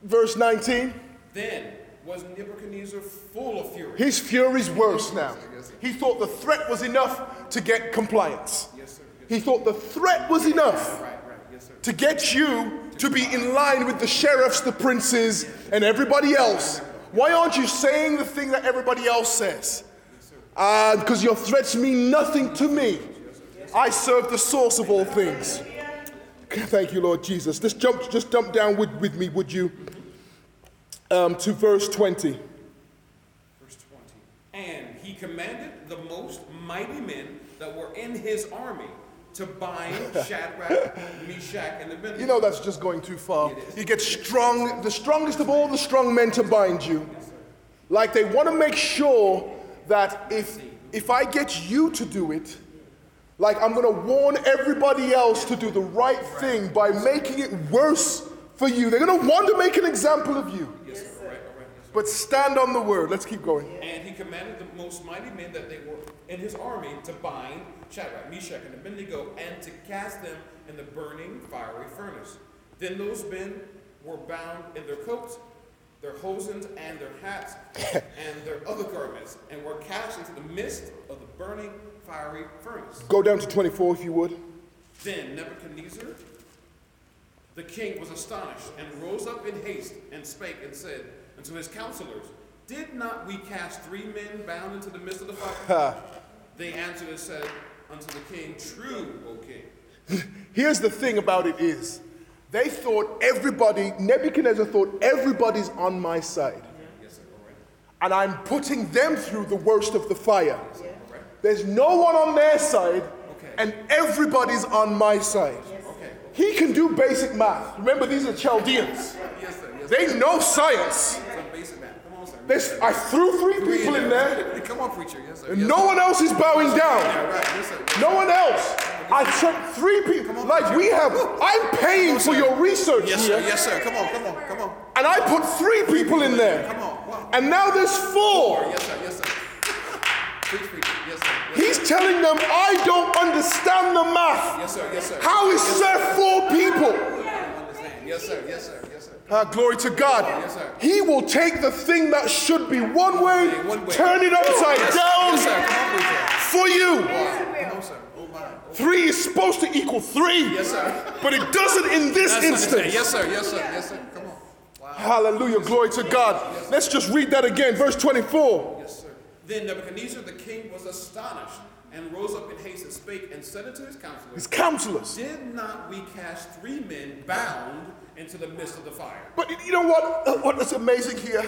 verse 19, Then was Nebuchadnezzar full of fury. his fury's worse now. He thought the threat was enough to get compliance. Yes, sir. Yes, He thought the threat was enough right, sir. To get you to be in line with the sheriffs, the princes, and everybody else. Why aren't you saying the thing that everybody else says? Because your threats mean nothing to me. I serve the source of all things. Thank you, Lord Jesus. Just jump, just jump down with, with me, would you, um, to verse 20. Verse 20. And he commanded the most mighty men that were in his army to bind Shadrach, Meshach, and Abednego. You know that's just going too far. You get strong, the strongest of all the strong men to bind you. Like they want to make sure that if if I get you to do it, like I'm going to warn everybody else to do the right thing by making it worse for you. They're going to want to make an example of you. Yes, sir. All right, all right. Yes. But stand on the word. Let's keep going. And he commanded the most mighty men that they were in his army to bind Shadrach, Meshach, and Abednego, and to cast them in the burning fiery furnace. Then those men were bound in their coats, their hosens, and their hats, and their other garments, and were cast into the midst of the burning fiery furnace. Go down to 24 if you would. Then Nebuchadnezzar, the king, was astonished, and rose up in haste, and spake, and said unto his counselors, Did not we cast three men bound into the midst of the fire? they answered and said unto the king, True, O king. Here's the thing about it is, they thought everybody, Nebuchadnezzar thought everybody's on my side. Yes. And I'm putting them through the worst of the fire. Right. There's no one on their side, Okay. and everybody's on my side. Okay. He can do basic math. Remember, these are Chaldeans. Yes, sir. Yes, They know science. Sir. Some basic man. Come on, sir. There's, I threw three people in there, Come on, preacher. Yes, sir. Yes, no sir. one else is bowing down. Yeah, right. Yes, sir. No one else. I took three people. Like we have, I'm paying for your research Yes, sir. Yes, sir. Come on. Come on. Come on. and I put three people in there. Come on. Wow. And now there's four. Yes, sir. Yes, sir. Preacher. Yes. He's telling them, I don't understand the math. Yes, sir. Yes, sir. How is there four people? Understand. Yes, sir. Yes, sir. Ah, glory to God. Yes, sir. He will take the thing that should be one way, Okay, one way. turn it upside Yes, down Yes, for you. Wow. Come on. Oh, my. Oh, Three is supposed to equal three, Yes, sir. but it doesn't in this instance. Yes, sir. Yes, sir. Yes, sir. Come on. Wow. Hallelujah. Glory to God. Let's just read that again. Verse 24. Yes, sir. Then Nebuchadnezzar the king was astonished and rose up in haste and spake and said unto his counselors, His counselors. Did not we cast three men bound into the midst of the fire? But you know what? Uh, What is amazing here?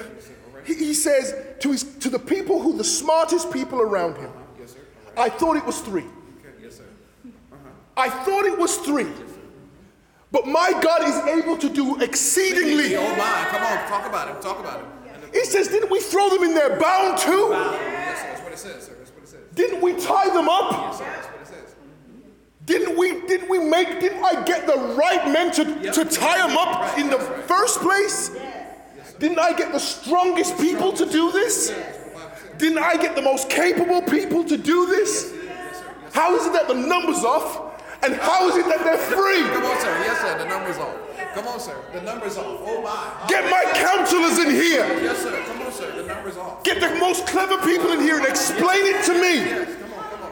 He, he says to, his, to the people who the smartest people around him, Yes, sir. Right. I thought it was three. Okay. Yes, sir. I thought it was three. But my God is able to do exceedingly. Oh my! Come on, talk about him. Talk about him. He says, Didn't we throw them in there bound too? Yes, sir. That's what it says, sir. That's what it says. Didn't we tie them up? Yes, sir. That's what it says. Didn't we didn't we make didn't I get the right men to, to tie them up in the first place? Didn't I get the strongest people to do this? Didn't I get the most capable people to do this? How is it that the number's off? And how is it that they're free? Come on, sir. Yes, sir. The number's off. Come on, sir. The number's off. Oh my. Get my counselors in here. Yes, sir. Come on, sir. The number's off. Get the most clever people in here and explain it to me.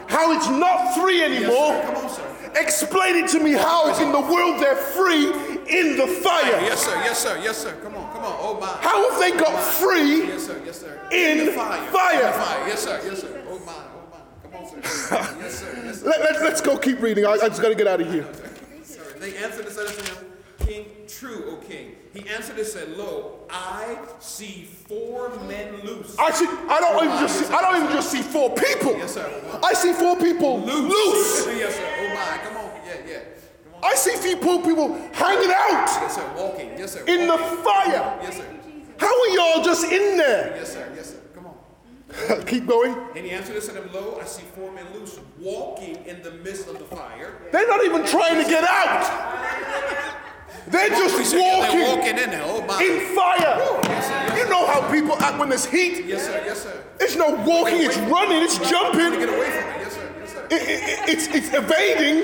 How it's not free Yes, anymore. sir. Come on, sir. Explain it to me how in the world they're free in the fire. Yes, sir. Yes, sir. Yes, sir. Come on, come on. Oh my. How have they got free? Yes, sir. Yes, sir. In the fire. fire. In the fire. Yes, sir. Yes, sir. Oh my. Oh my. Come on, sir. yes, sir. Yes, sir. Let, let, let's go keep reading. I, I just got to get out of here. Sir, They answered and said unto him, King, true, O king. He answered and said, Lo, I see four men loose. I see. I don't even just. See, I don't even just see four people. Yes, sir. I see four people loose. yes, sir. Oh my. Come on. Yeah, yeah. Come on. I see four people hanging out Yes, sir. Walking. Yes, sir. in the fire. Yes, sir. How are y'all just in there? Yes, sir. Yes, sir. Come on. keep going. And he answered and said Lo, I see four men loose, walking in the midst of the fire. They're not even trying to get out. They're just yeah, walking They're walking in there. Oh in fire. Yes, sir, yes, You know how people act when there's heat? Yes, sir. Yes, sir. It's no walking, it's running, it's jumping. Get away from it. Yes, sir. Yes, sir. it- it- it- it's, it's evading.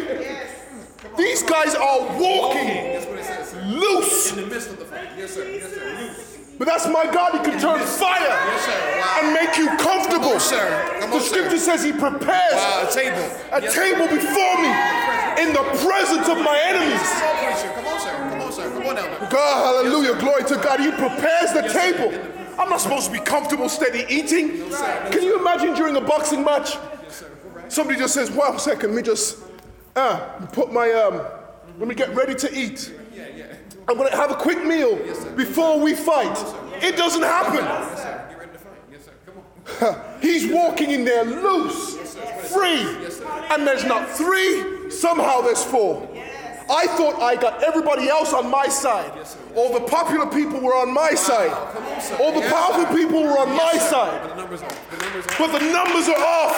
These guys are walking That's what it says. sir. loose. In the midst of the fight. Yes, sir. Yes, sir. Loose. But that's my God, He can turn fire Yes, sir. Wow. and make you comfortable. Come on, sir. Come The on, sir. scripture says He prepares Wow, a table. a Yes, table before me in the presence of my enemies. On. Come on, sir. God, hallelujah, glory to God. He prepares the table. I'm not supposed to be comfortable, steady eating. Can you imagine during a boxing match? Somebody just says, "One second, let me just uh, put my um, let me get ready to eat. I'm gonna have a quick meal before we fight." It doesn't happen. Yes, sir. Get ready to fight. Yes, sir. Come on. He's walking in there loose, free, and there's not three. Somehow there's four. I thought I got everybody else on my side. All the popular people were on my side. All the powerful people were on my But side. the numbers off. The numbers off. But the numbers are off.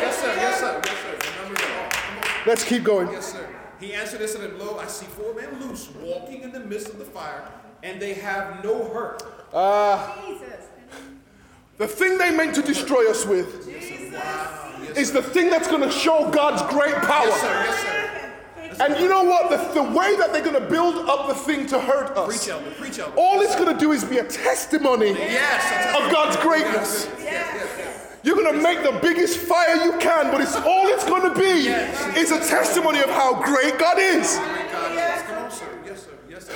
Yes, sir. Yes, sir. Yes, sir. The numbers are off. Let's keep going. Yes, sir. He answered this and said, Lo, I see four men loose, walking in the midst of the fire, and they have no hurt. Ah. The thing they meant to destroy us with is the thing that's going to show God's great Yes, sir. power. Yes, sir. And you know what? The, the way that they're going to build up the thing to hurt Preach, us. Preach, elder. all it's going to do is be a testimony Yes. of God's greatness. You're going to make the biggest fire you can, but it's all it's going to be is a testimony of how great God is. Yes. Yes,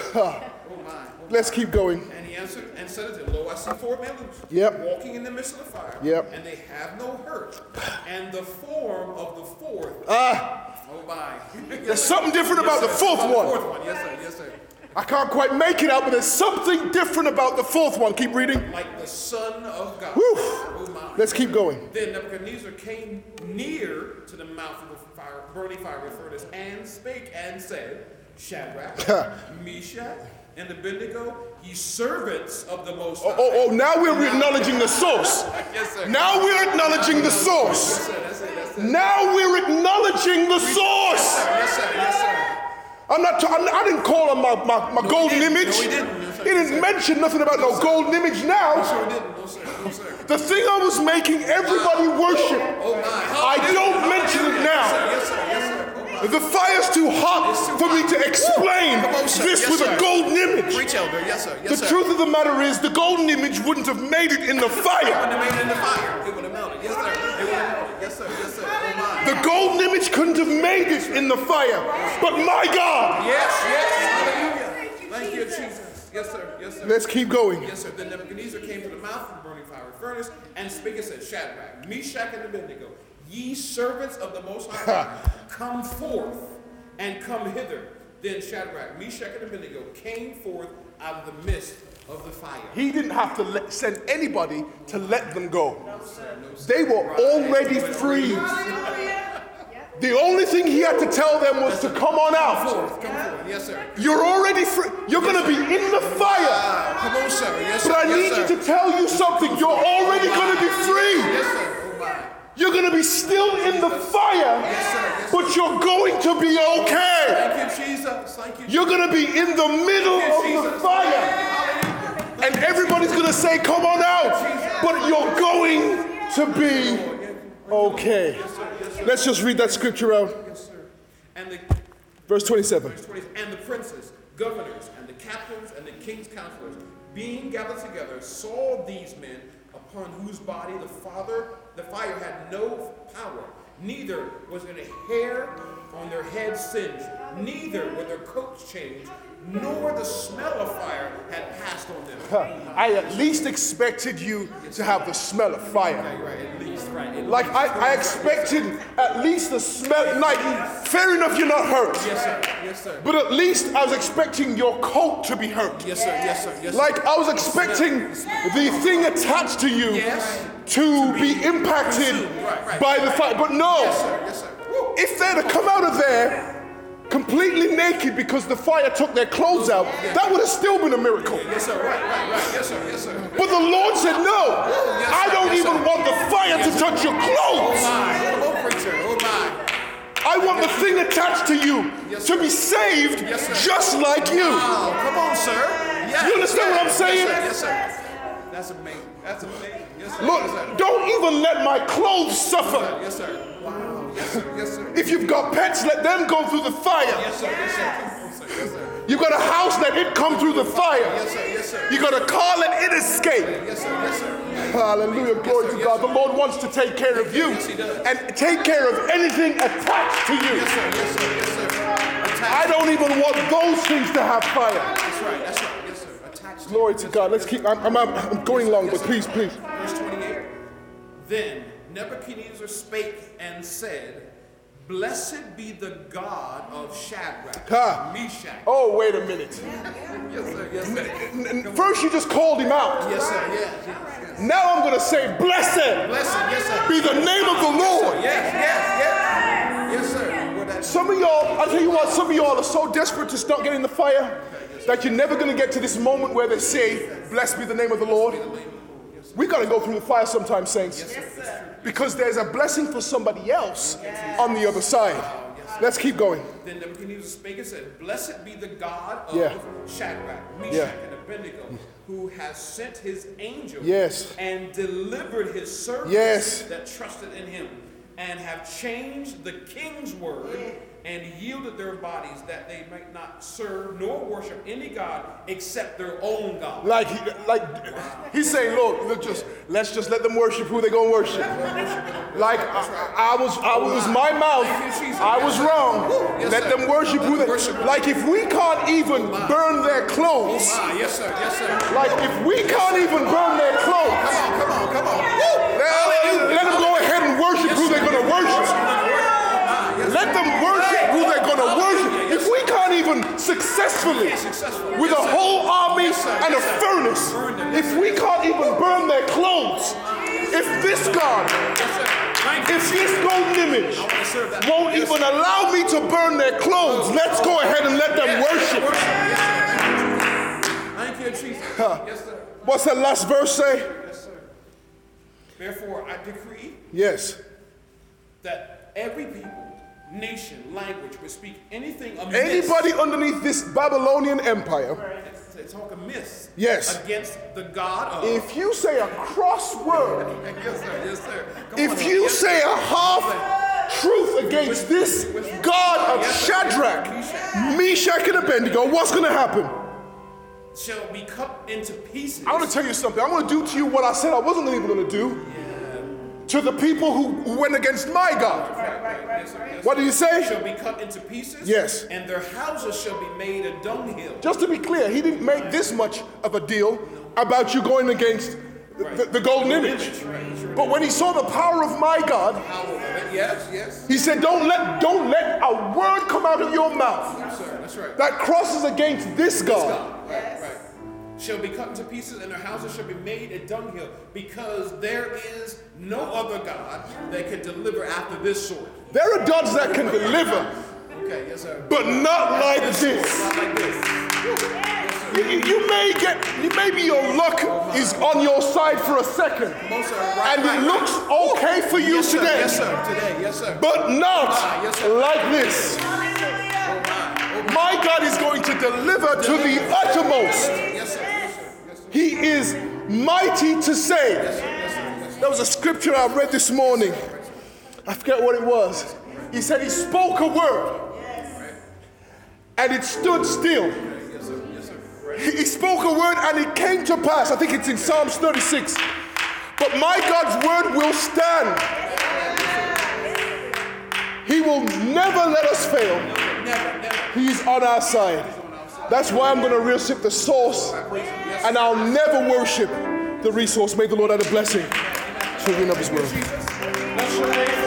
Let's keep going. And he answered and said unto them, Lo, I see four men loose, Yep. walking in the midst of the fire, Yep. and they have no hurt. And the form of the fourth, Ah, oh there's something different about the Yes, fourth About one. The fourth one, yes, sir, yes, sir. I can't quite make it out, but there's something different about the fourth one. Keep reading. Like the Son of God. Whew. Oh. Let's keep going. Then Nebuchadnezzar came near to the mouth of the fire, burning fiery furnace and spake and said, Shadrach, Meshach, and Abednego, ye servants of the Most High. Oh, oh, oh now we're acknowledging the source. Yes, sir. Now we're acknowledging the source. Yes, sir. That's it. That's it. Now we're acknowledging the source. Yes, sir. Yes, sir. I'm not. I'm, I didn't call him my, my, my golden image. No, he didn't. No, sir. He didn't mention nothing about no golden image now. Sure didn't. No, sir. No, sir. The thing I was making everybody worship. Oh, oh my. I don't mention it now. Yes, sir. Yes, sir. Oh, my. The fire's too hot too for me to explain on, this Yes, with sir. a golden image. Preach, elder. Yes, sir. Yes, The sir. truth of the matter is, the golden image wouldn't have made it in the fire. Wouldn't have made it in the fire. It would have melted. Yes, sir. It would have melted. Yes, sir. Yes, sir. Oh. The golden image couldn't have made it in the fire. But my God, Yes, yes. Hallelujah. Thank you, Jesus. Yes, sir. Yes, sir. let's keep going. Yes, sir. Then Nebuchadnezzar came to the mouth of the burning fire furnace and spake and said, Shadrach, Meshach, and Abednego, ye servants of the Most High God, come forth and come hither. Then Shadrach, Meshach, and Abednego came forth out of the midst of the fire. He didn't have to let, send anybody to let them go. They were already free. The only thing he had to tell them was to come on out. Forth, come forth. Yes, sir. You're already free. You're going to be in the fire. Ah, come on, sir. Yes, sir. But I yes, need sir. you to tell you something. You're already going to be free. Yes, sir. You're going to be still in the fire, but you're going to be okay. Thank you, Jesus. Thank you, You're going to be in the middle of the fire. And everybody's going to say, Come on out. But you're going to be okay. Let's just read that scripture out. And the Verse 27. Verse 20, and the princes, governors, and the captains, and the king's counselors, being gathered together, saw these men upon whose body the father, the fire had no power, neither was any hair on their heads singed, neither were their coats changed, nor the smell of fire had passed on them. I at least expected you to have the smell of fire. Right, right, at least, right. at Like least. I, I expected at least the smell. Like, fair enough, you're not hurt. Yes, sir. Yes, sir. But at least I was expecting your coat to be hurt. Yes, sir. Yes, sir. Yes, sir. Like I was expecting the thing attached to you Yes. to be impacted Right, right. by the fire. But no, Yes, sir. Yes, sir. If they'd have come out of there completely naked because the fire took their clothes out, that would have still been a miracle. Yes, sir. Right, right, right. Yes, sir. Yes, sir. But the Lord said, No, Yes, I don't Yes, even sir. want the fire to touch your clothes. Oh my. On, preacher. Oh my. I want the thing attached to you Yes, to be saved Yes, just like you. Oh, come on, sir. Yes, You understand what I'm saying? Yes, sir. Yes, sir. That's amazing. That's amazing. Yes, sir. Look, yes, don't even let my clothes suffer. Yes, sir. Wow. Yes, sir. Yes, sir. If you've got pets, let them go through the fire. Yes, sir. Yes, sir. Come on. Yes, sir. You got a house, let it come through the fire. Yes, sir. Yes, sir. You got a car, let it escape. Yes, sir. Yes, sir. Hallelujah. Glory to yes, God. sir. The Lord wants to take care of you Yes, and take care of anything attached to you. Yes, sir. Yes, sir. Yes, sir. Attached. I don't even want those things to have fire. That's right. That's right. Yes, sir. Attached. Glory to God. Let's keep, I'm, I'm, I'm going long, but please, please. Verse 28. Then Nebuchadnezzar spake and said, Blessed be the God of Shadrach, Ha. Meshach. Oh, wait a minute. Yes, sir. Yes, sir. N- n- First, you just called him out. Yes, sir. Yes, yes, yes. Now I'm going to say, Blessed Blessed. Yes, sir. be the name of the Lord. Yes, yes, yes. Yes, sir. Some of y'all, I'll tell you what, some of y'all are so desperate to start getting the fire that you're never going to get to this moment where they say, Blessed be the name of the Lord. We got to go through the fire sometimes, saints. Because there's a blessing for somebody else on the other side. Let's keep going. Then Nebuchadnezzar spake and said, Blessed be the God of Yeah. Shadrach, Meshach, Yeah. and Abednego, who has sent his angel Yes. and delivered his servants Yes. that trusted in him, and have changed the king's word and yielded their bodies that they might not serve nor worship any god except their own God. Like, he, like he's saying, look, look, just let's just let them worship who they're gonna worship. Like I, I was, I was my mouth. I was wrong. Let them worship who they. Worship. Like if we can't even burn their clothes, yes, sir, yes, sir. like if we can't even burn their clothes, Come on, come on, come on. let, let them go ahead and worship who they're gonna worship. Let them worship who they're gonna worship. If we can't even successfully, with a whole army and a furnace, if we can't even burn their clothes, if this God, if this golden image won't even allow me to burn their clothes, let's go ahead and let them worship. Thank you, Jesus. Yes, sir. What's that last verse say? Therefore, I decree Yes. that every people, nation, language would speak anything amiss. Anybody underneath this Babylonian empire, to talk amiss Yes. against the God of. if you say a cross word, yes, sir. Yes, sir. Come if now. you Yes, sir. say a half truth against this God of Shadrach, Meshach, and Abednego, what's going to happen? shall be cut into pieces. I want to tell you something. I'm going to do to you what I said I wasn't even going to do to the people who went against my God. Yes, sir. Yes, What do you say? Shall be cut into pieces. Yes. And their houses shall be made a dunghill. Just to be clear, he didn't make this much of a deal about you going against the, the- golden image. But when he saw the power of my God, Yes, yes. he said, Don't let, don't let a word come out of your mouth Yes, sir. That's right. that crosses against this God. Shall be cut into pieces, and their houses shall be made a dunghill, because there is no other God that can deliver after this sort. There are gods that can deliver, Okay, yes, sir. but not like this. Not like this. You, you- you may get, you maybe your luck is on your side for a second, sir. Right, and right, it looks okay for you yes, sir. today, Yes, sir. Today, yes, sir. but not ah, sir. like this. Oh, my. Oh, my. My God is going to deliver to the uttermost. He is mighty to save. There was a scripture I read this morning. I forget what it was. He said he spoke a word and it stood still. He he spoke a word and it came to pass. I think it's in Psalms 36. But my God's word will stand. He will never let us fail. Never. He's on our side. That's why I'm going to worship the source, and I'll never worship the resource. May the Lord add a blessing to the of His world.